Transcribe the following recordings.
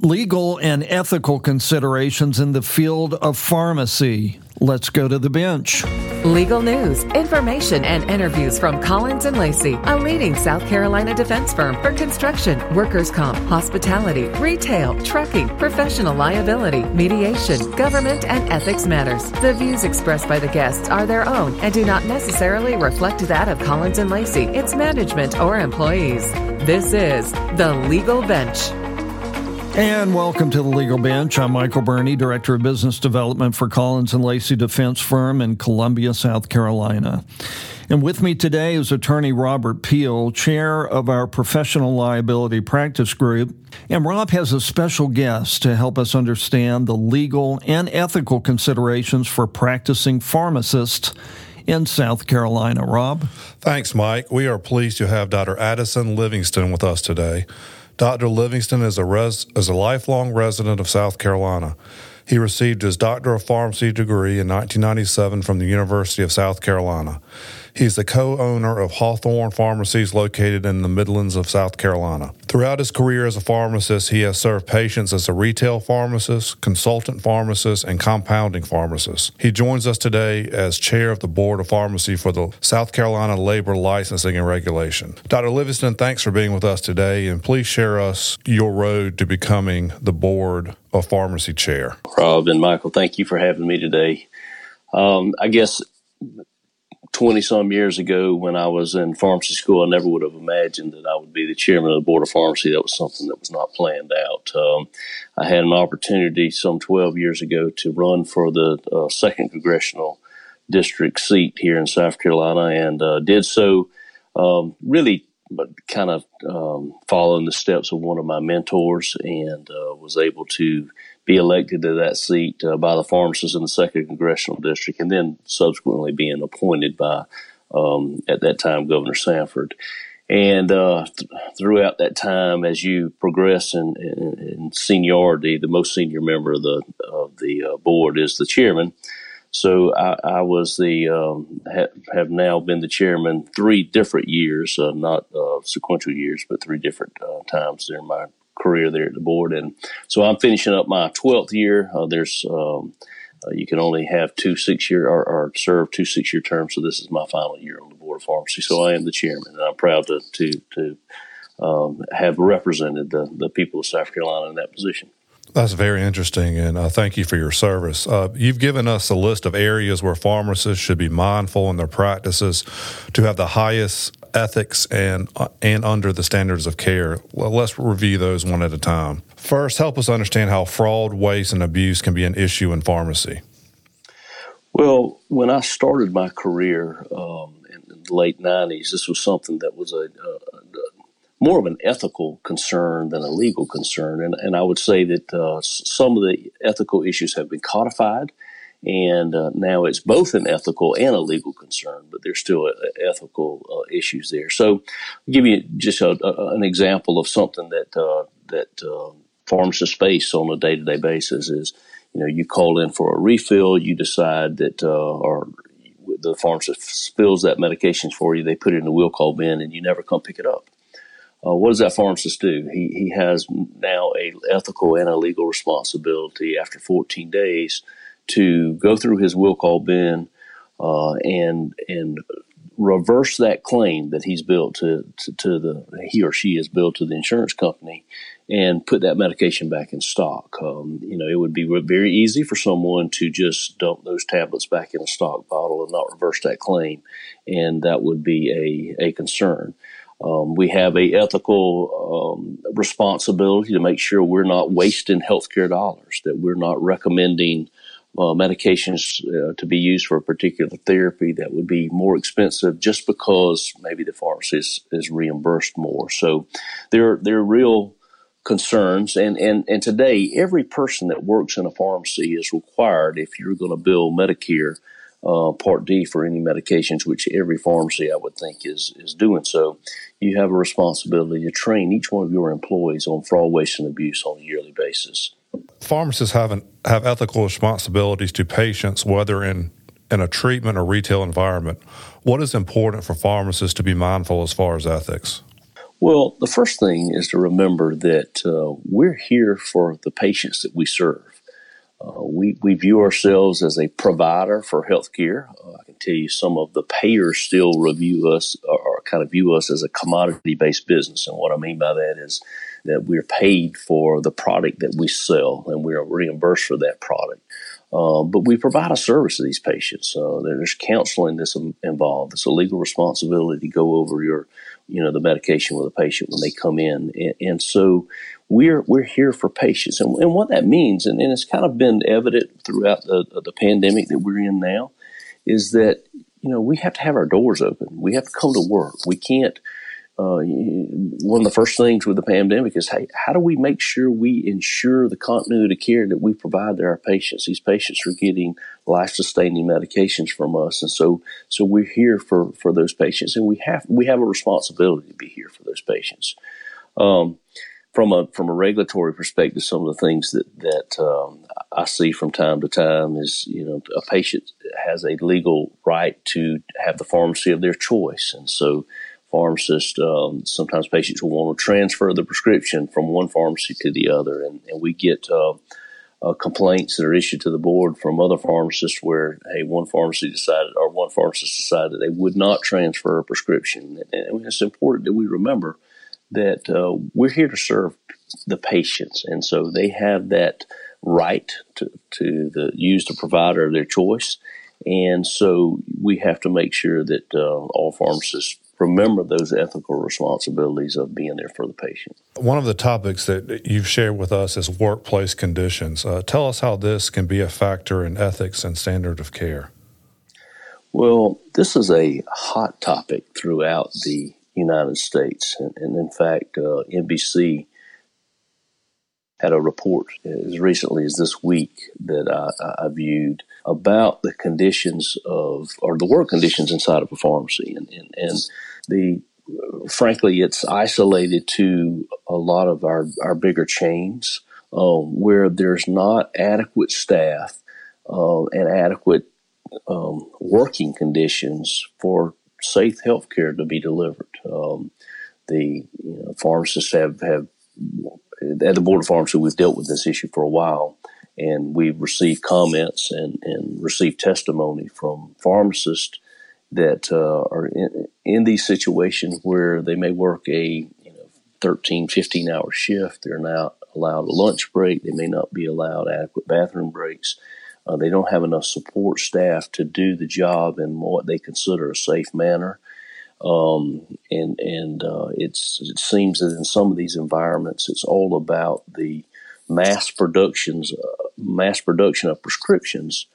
legal and ethical considerations in the field of pharmacy. Let's go to the bench. Legal news, information, and interviews from Collins and Lacy, a leading South Carolina defense firm for construction, workers' comp, hospitality, retail, trucking, professional liability, mediation, government, and ethics matters. The views expressed by the guests are their own and do not necessarily reflect that of Collins and Lacy, its management, or employees. This is the Legal Bench. And welcome to the Legal Bench. I'm Michael Burney, Director of Business Development for Collins and Lacy Defense Firm in Columbia, South Carolina. And with me today is attorney Robert Peele, chair of our professional liability practice group. And Rob has a special guest to help us understand the legal and ethical considerations for practicing pharmacists in South Carolina. Rob? Thanks, Mike. We are pleased to have Dr. Addison Livingston with us today. Dr. Livingston is a, res- is a lifelong resident of South Carolina. He received his Doctor of Pharmacy degree in 1997 from the University of South Carolina. He's the co owner of Hawthorne Pharmacies located in the Midlands of South Carolina. Throughout his career as a pharmacist, he has served patients as a retail pharmacist, consultant pharmacist, and compounding pharmacist. He joins us today as chair of the Board of Pharmacy for the South Carolina Labor Licensing and Regulation. Dr. Livingston, thanks for being with us today, and please share us your road to becoming the Board of Pharmacy chair. Rob and Michael, thank you for having me today. Um, I guess 20 some years ago when I was in pharmacy school, I never would have imagined that I would be the chairman of the board of pharmacy. That was something that was not planned out. Um, I had an opportunity some 12 years ago to run for the uh, second congressional district seat here in South Carolina and uh, did so um, really kind of um, following the steps of one of my mentors and uh, was able to be elected to that seat uh, by the pharmacists in the second congressional district, and then subsequently being appointed by um, at that time Governor Sanford. And uh, th- throughout that time, as you progress in, in, in, seniority, the most senior member of the of the uh, board is the chairman. So I, I was the um, ha- have now been the chairman three different years, uh, not uh, sequential years, but three different uh, times during my career there at the board. And so I'm finishing up my 12th year. Uh, there's um, uh, you can only have two six year or, or, serve two six year terms. So this is my final year on the board of pharmacy. So I am the chairman, and I'm proud to to to um, have represented the the people of South Carolina in that position. That's very interesting, and uh, thank you for your service. Uh, you've given us a list of areas where pharmacists should be mindful in their practices to have the highest ethics and uh, and under the standards of care. Well, let's review those one at a time. First, help us understand how fraud, waste, and abuse can be an issue in pharmacy. Well, when I started my career um, in the late '90s, this was something that was a, a, a, more of an ethical concern than a legal concern, and, and I would say that uh, some of the ethical issues have been codified and uh, now it's both an ethical and a legal concern, but there's still a, a ethical uh, issues there. So, I'll give you just a, an example of something that uh, that pharmacists face on a day to day basis. Is you know you call in for a refill, you decide that uh, or the pharmacist fills that medication for you, they put it in the will call bin, and you never come pick it up. Uh, what does that pharmacist do? He he has now a ethical and a legal responsibility after 14 days to go through his will call bin uh, and and reverse that claim that he's built to, to, to, the he or she has built to the insurance company and put that medication back in stock. Um, you know, it would be very easy for someone to just dump those tablets back in a stock bottle and not reverse that claim, and that would be a, a concern. Um, we have a ethical um, responsibility to make sure we're not wasting healthcare dollars, that we're not recommending uh, medications uh, to be used for a particular therapy that would be more expensive just because maybe the pharmacist is reimbursed more. So there, there are real concerns. And, and, and today, every person that works in a pharmacy is required, if you're going to bill Medicare uh, Part D for any medications, which every pharmacy I would think is, is doing so, you have a responsibility to train each one of your employees on fraud, waste, and abuse on a yearly basis. Pharmacists have an, have ethical responsibilities to patients, whether in in a treatment or retail environment. What is important for pharmacists to be mindful as far as ethics? Well, the first thing is to remember that uh, we're here for the patients that we serve. Uh, we, we view ourselves as a provider for healthcare. Uh, I tell you some of the payers still review us or, kind of view us as a commodity based business. And what I mean by that is that we're paid for the product that we sell and we are reimbursed for that product. Uh, but we provide a service to these patients. Uh, there's counseling that's involved. It's a legal responsibility to go over your, you know, the medication with a patient when they come in. And, and so we're we're here for patients, and, and what that means, and, and, it's kind of been evident throughout the the pandemic that we're in now, is that you know we have to have our doors open. We have to come to work. We can't. Uh, one of the first things with the pandemic is, hey, how do we make sure we ensure the continuity of care that we provide to our patients? These patients are getting life-sustaining medications from us, and so so we're here for for those patients, and we have we have a responsibility to be here for those patients. Um, from a from a regulatory perspective, some of the things that that um, I see from time to time is you know a patient has a legal right to have the pharmacy of their choice, and so pharmacists um, sometimes patients will want to transfer the prescription from one pharmacy to the other, and, and we get. Uh, uh, complaints that are issued to the board from other pharmacists where, hey, one pharmacy decided or one pharmacist decided they would not transfer a prescription. And it's important that we remember that uh, we're here to serve the patients, and so they have that right to, to the, use the provider of their choice. And so we have to make sure that uh, all pharmacists remember those ethical responsibilities of being there for the patient. One of the topics that you've shared with us is workplace conditions. Uh, tell us how this can be a factor in ethics and standard of care. Well, this is a hot topic throughout the United States. And, and in fact, uh, NBC had a report as recently as this week that I, I, viewed about the conditions of, or the work conditions inside of a pharmacy. And, and, and the, frankly, it's isolated to a lot of our, our bigger chains um, where there's not adequate staff uh, and adequate um, working conditions for safe health care to be delivered. Um, the you know, pharmacists have, have, at the Board of Pharmacy, we've dealt with this issue for a while, and we've received comments and, and received testimony from pharmacists that uh, are in, in, these situations where they may work a you know 13, 15 hour shift. They're not allowed a lunch break. They may not be allowed adequate bathroom breaks. Uh, they don't have enough support staff to do the job in what they consider a safe manner. Um, and and uh, it's it seems that in some of these environments, it's all about the mass productions, uh, mass production of prescriptions,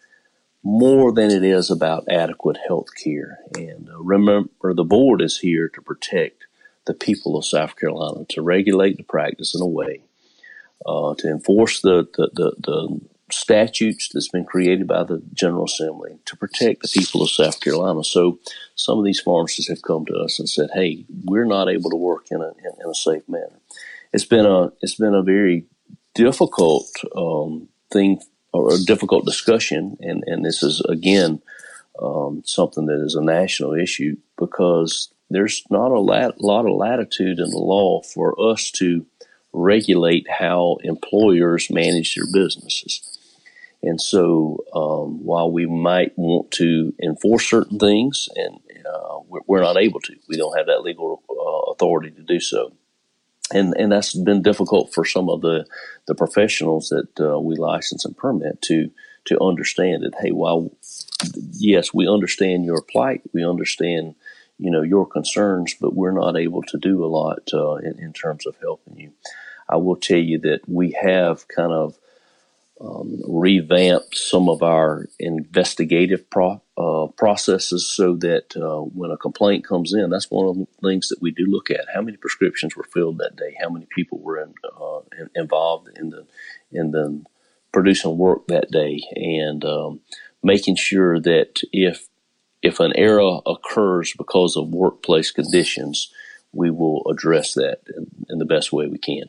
more than it is about adequate health care. And uh, remember, the board is here to protect the people of South Carolina, to regulate the practice in a way, uh, to enforce the the, the, the statutes that's been created by the General Assembly to protect the people of South Carolina. So some of these pharmacists have come to us and said, "Hey, we're not able to work in a in, in a safe manner." It's been a it's been a very difficult um, thing or a difficult discussion, and and this is again um, something that is a national issue because there's not a lat- lot of latitude in the law for us to regulate how employers manage their businesses. And so, um, while we might want to enforce certain things, and uh, we're, not able to, we don't have that legal uh, authority to do so. And and that's been difficult for some of the the professionals that uh, we license and permit to to understand that. Hey, while yes, we understand your plight, we understand you know your concerns, but we're not able to do a lot uh, in, in terms of helping you. I will tell you that we have kind of um, revamped some of our investigative pro- uh, processes so that uh, when a complaint comes in, that's one of the things that we do look at: how many prescriptions were filled that day, how many people were in, uh, in, involved in the in the producing work that day, and um, making sure that if if an error occurs because of workplace conditions, we will address that in, in the best way we can.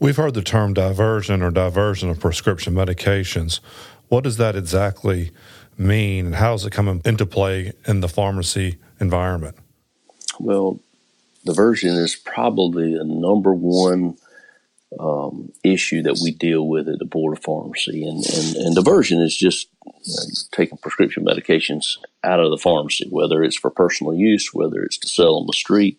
We've heard the term diversion or diversion of prescription medications. What does that exactly mean, and how does it come into play in the pharmacy environment? Well, diversion is probably the number one um, issue that we deal with at the Board of Pharmacy. And, and, and diversion is just you know, taking prescription medications out of the pharmacy, whether it's for personal use, whether it's to sell on the street.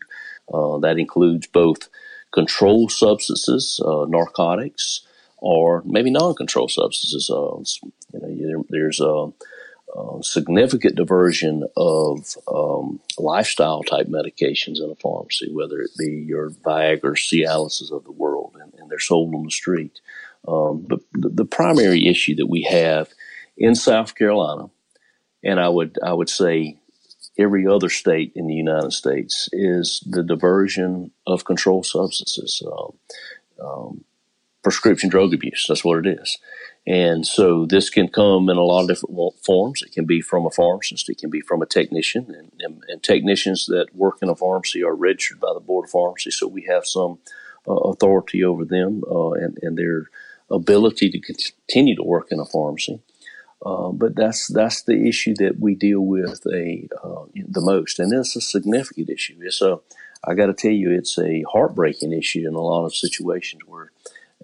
Uh, that includes both controlled substances, uh, narcotics, or maybe non-controlled substances. Uh, you know, there, there's a uh, significant diversion of um, lifestyle type medications in a pharmacy, whether it be your Viagra, Cialises of the world, and, and, they're sold on the street. Um, but the, the, primary issue that we have in South Carolina, and I would I would say every other state in the United States, is the diversion of controlled substances, um, um prescription drug abuse. That's what it is. And so this can come in a lot of different forms. It can be from a pharmacist, it can be from a technician, and, and, and technicians that work in a pharmacy are registered by the Board of Pharmacy, so we have some uh, authority over them uh, and, and, their ability to continue to work in a pharmacy. Uh, but that's that's the issue that we deal with a uh, the most, and it's a significant issue. A I got to tell you, it's a heartbreaking issue in a lot of situations where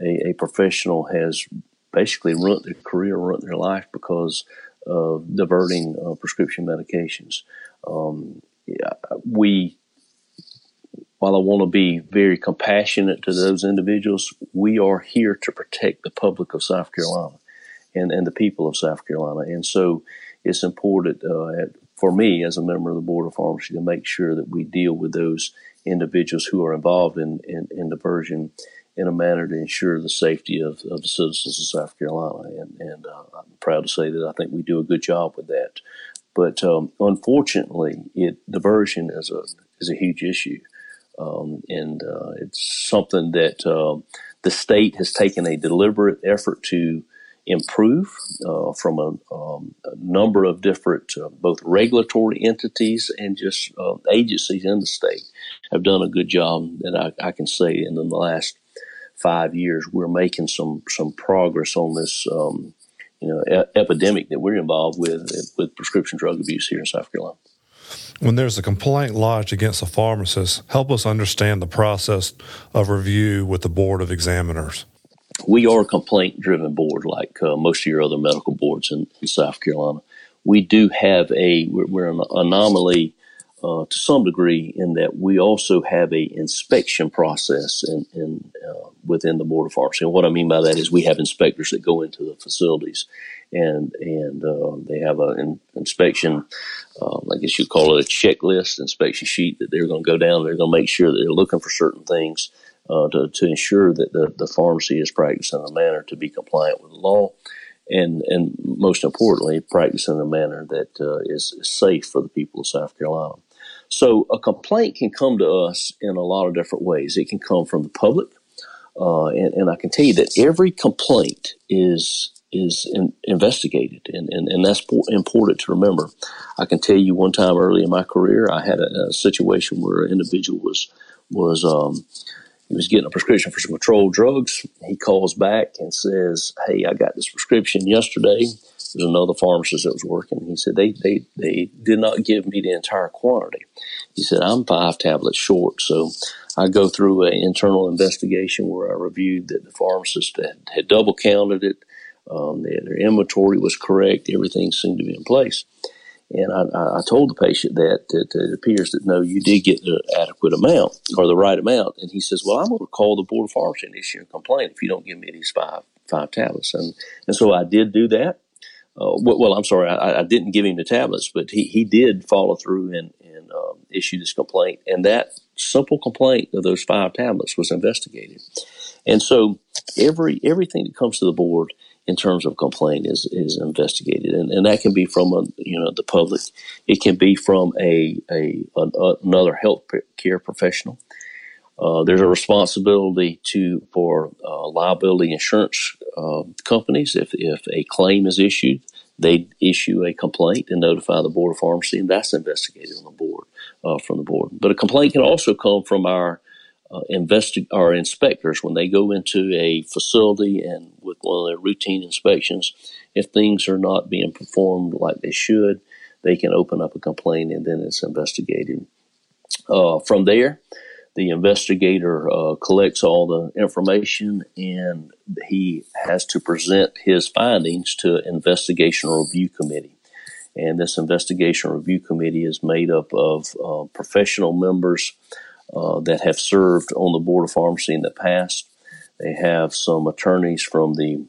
a, a professional has basically ruined their career, ruined their life because of diverting uh, prescription medications. Um, we, while I want to be very compassionate to those individuals, we are here to protect the public of South Carolina and, and the people of South Carolina. And so it's important uh, for me as a member of the Board of Pharmacy to make sure that we deal with those individuals who are involved in, in, in diversion in a manner to ensure the safety of, of the citizens of South Carolina. And, and uh, I'm proud to say that I think we do a good job with that. But um, unfortunately, it, diversion is a is a huge issue, um, and uh, it's something that uh, the state has taken a deliberate effort to improve uh, from a, um, a, number of different uh, both regulatory entities and just uh, agencies in the state have done a good job that I, I can say in the last five years, we're making some some progress on this, um, you know, e- epidemic that we're involved with with prescription drug abuse here in South Carolina. When there's a complaint lodged against a pharmacist, help us understand the process of review with the board of examiners. We are a complaint driven board, like uh, most of your other medical boards in, in South Carolina. We do have a we're, we're an anomaly uh, to some degree in that we also have a inspection process in, in uh, within the board of pharmacy. And what I mean by that is we have inspectors that go into the facilities and and uh, they have an inspection. Um, I guess you'd call it a checklist inspection sheet that they're going to go down. They're going to make sure that they're looking for certain things uh, to to ensure that the, the pharmacy is practicing in a manner to be compliant with the law and and most importantly, practice in a manner that uh, is safe for the people of South Carolina. So a complaint can come to us in a lot of different ways. It can come from the public, uh, and, and, I can tell you that every complaint is is in, investigated, and, and, and that's important to remember. I can tell you one time early in my career, I had a, a situation where an individual was was um, he was getting a prescription for some controlled drugs. He calls back and says, "Hey, I got this prescription yesterday. There's another pharmacist that was working. He said they they they did not give me the entire quantity. He said I'm five tablets short, so I go through an internal investigation where I reviewed that the pharmacist had, had double counted it. Um, their, their inventory was correct. Everything seemed to be in place. And I, I, told the patient that, that, it appears that no, you did get the adequate amount or the right amount. And he says, well, I'm going to call the board of pharmacy and issue a complaint if you don't give me these five five tablets. And and so I did do that. Uh, well, I'm sorry, I, I, didn't give him the tablets, but he, he did follow through and, and um, issue this complaint. And that simple complaint of those five tablets was investigated. And so every everything that comes to the board in terms of complaint is is investigated, and, and that can be from a, you know the public, it can be from a a, a another health care professional. Uh, there's a responsibility to for uh, liability insurance uh, companies if if a claim is issued, they issue a complaint and notify the board of pharmacy, and that's investigated on the board uh, from the board. But a complaint can also come from our uh, investi- our inspectors when they go into a facility and with one of their routine inspections, if things are not being performed like they should, they can open up a complaint and then it's investigated. Uh, from there, the investigator uh, collects all the information and he has to present his findings to investigation review committee. And this investigation review committee is made up of uh, professional members uh, that have served on the Board of Pharmacy in the past. They have some attorneys from the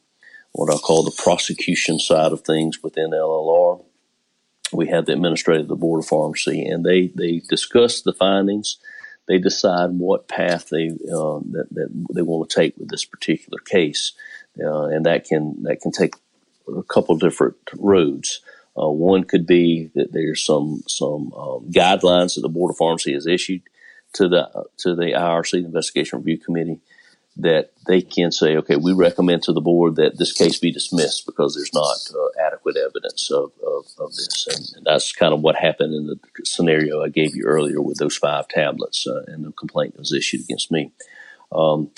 what I call the prosecution side of things within LLR. We have the administrator of the Board of Pharmacy, and they, they discuss the findings they decide what path they uh, that, that, they want to take with this particular case, uh, and that can that can take a couple different roads. Uh, one could be that there's some some um, guidelines that the Board of Pharmacy has issued to the to the IRC Investigation Review Committee that they can say, okay, we recommend to the board that this case be dismissed because there's not uh, adequate evidence of, of, of this. And, and, that's kind of what happened in the scenario I gave you earlier with those five tablets uh, and the complaint that was issued against me. Um,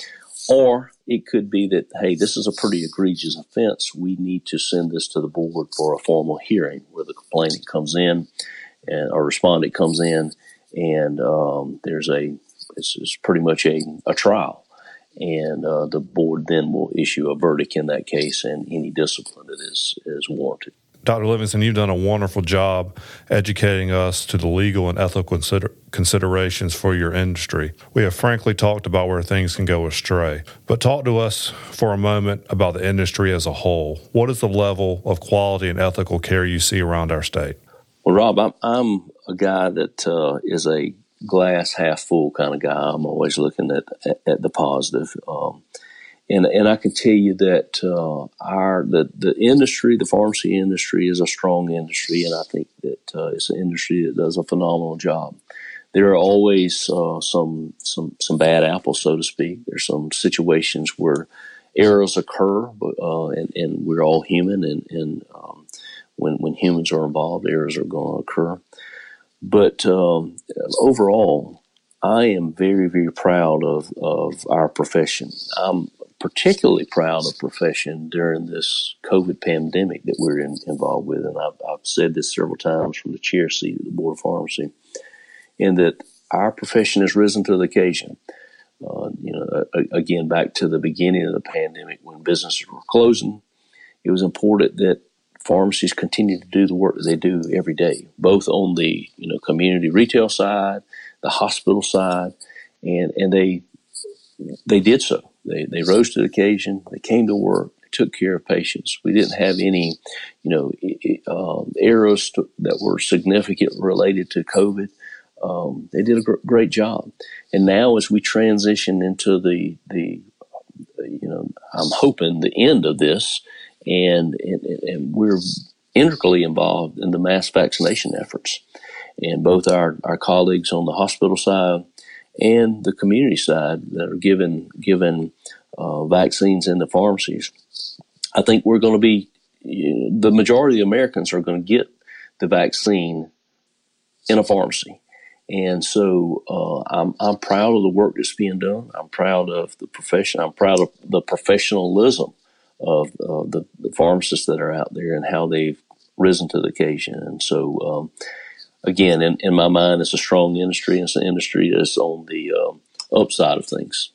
or it could be that, hey, this is a pretty egregious offense. We need to send this to the board for a formal hearing where the complainant comes in and or respondent comes in and um, there's a, it's, it's pretty much a, a trial and uh, the board then will issue a verdict in that case and any discipline that is, is warranted. Dr. Livingston, you've done a wonderful job educating us to the legal and ethical consider- considerations for your industry. We have frankly talked about where things can go astray, but talk to us for a moment about the industry as a whole. What is the level of quality and ethical care you see around our state? Well, Rob, I'm, I'm a guy that uh, is a glass half full kind of guy. I'm always looking at at, at the positive. Um, and and I can tell you that uh, our the the industry, the pharmacy industry, is a strong industry, and I think that uh, it's an industry that does a phenomenal job. There are always uh, some some some bad apples, so to speak. There's some situations where errors occur, but uh, and, and we're all human, and and um, when when humans are involved, errors are going to occur. But um, overall, I am very, very proud of, of our profession. I'm particularly proud of profession during this COVID pandemic that we're in, involved with. And I've, I've, said this several times from the chair seat of the Board of Pharmacy, in that our profession has risen to the occasion. Uh, you know, again, back to the beginning of the pandemic when businesses were closing, it was important that pharmacies continue to do the work that they do every day, both on the you know community retail side, the hospital side, and and they they did so. They they rose to the occasion. They came to work. Took care of patients. We didn't have any, you know, um, errors to, that were significant related to COVID. Um, they did a gr- great job. And now, as we transition into the the, you know, I'm hoping the end of this, and, and, and we're integrally involved in the mass vaccination efforts. And both our, our colleagues on the hospital side and the community side that are given given uh, vaccines in the pharmacies, I think we're going to be you know, the majority of Americans are going to get the vaccine in a pharmacy. And so uh, I'm, I'm proud of the work that's being done. I'm proud of the profession. I'm proud of the professionalism of uh, the, the, pharmacists that are out there and how they've risen to the occasion. And so, um, again, in, in, my mind, it's a strong industry. It's an industry that's on the um, upside of things.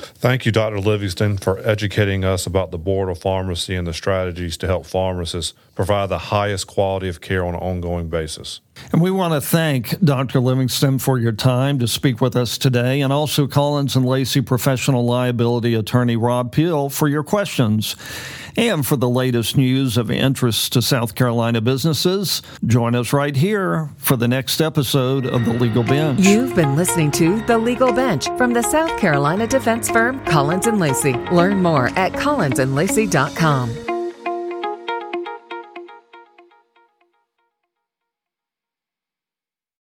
Thank you, Dr. Livingston, for educating us about the Board of Pharmacy and the strategies to help pharmacists provide the highest quality of care on an ongoing basis. And we want to thank Dr. Livingston for your time to speak with us today, and also Collins and Lacy professional liability attorney Rob Peele for your questions. And for the latest news of interest to South Carolina businesses, join us right here for the next episode of The Legal Bench. You've been listening to The Legal Bench from the South Carolina defense firm Collins and Lacy. Learn more at collinsandlacy.com.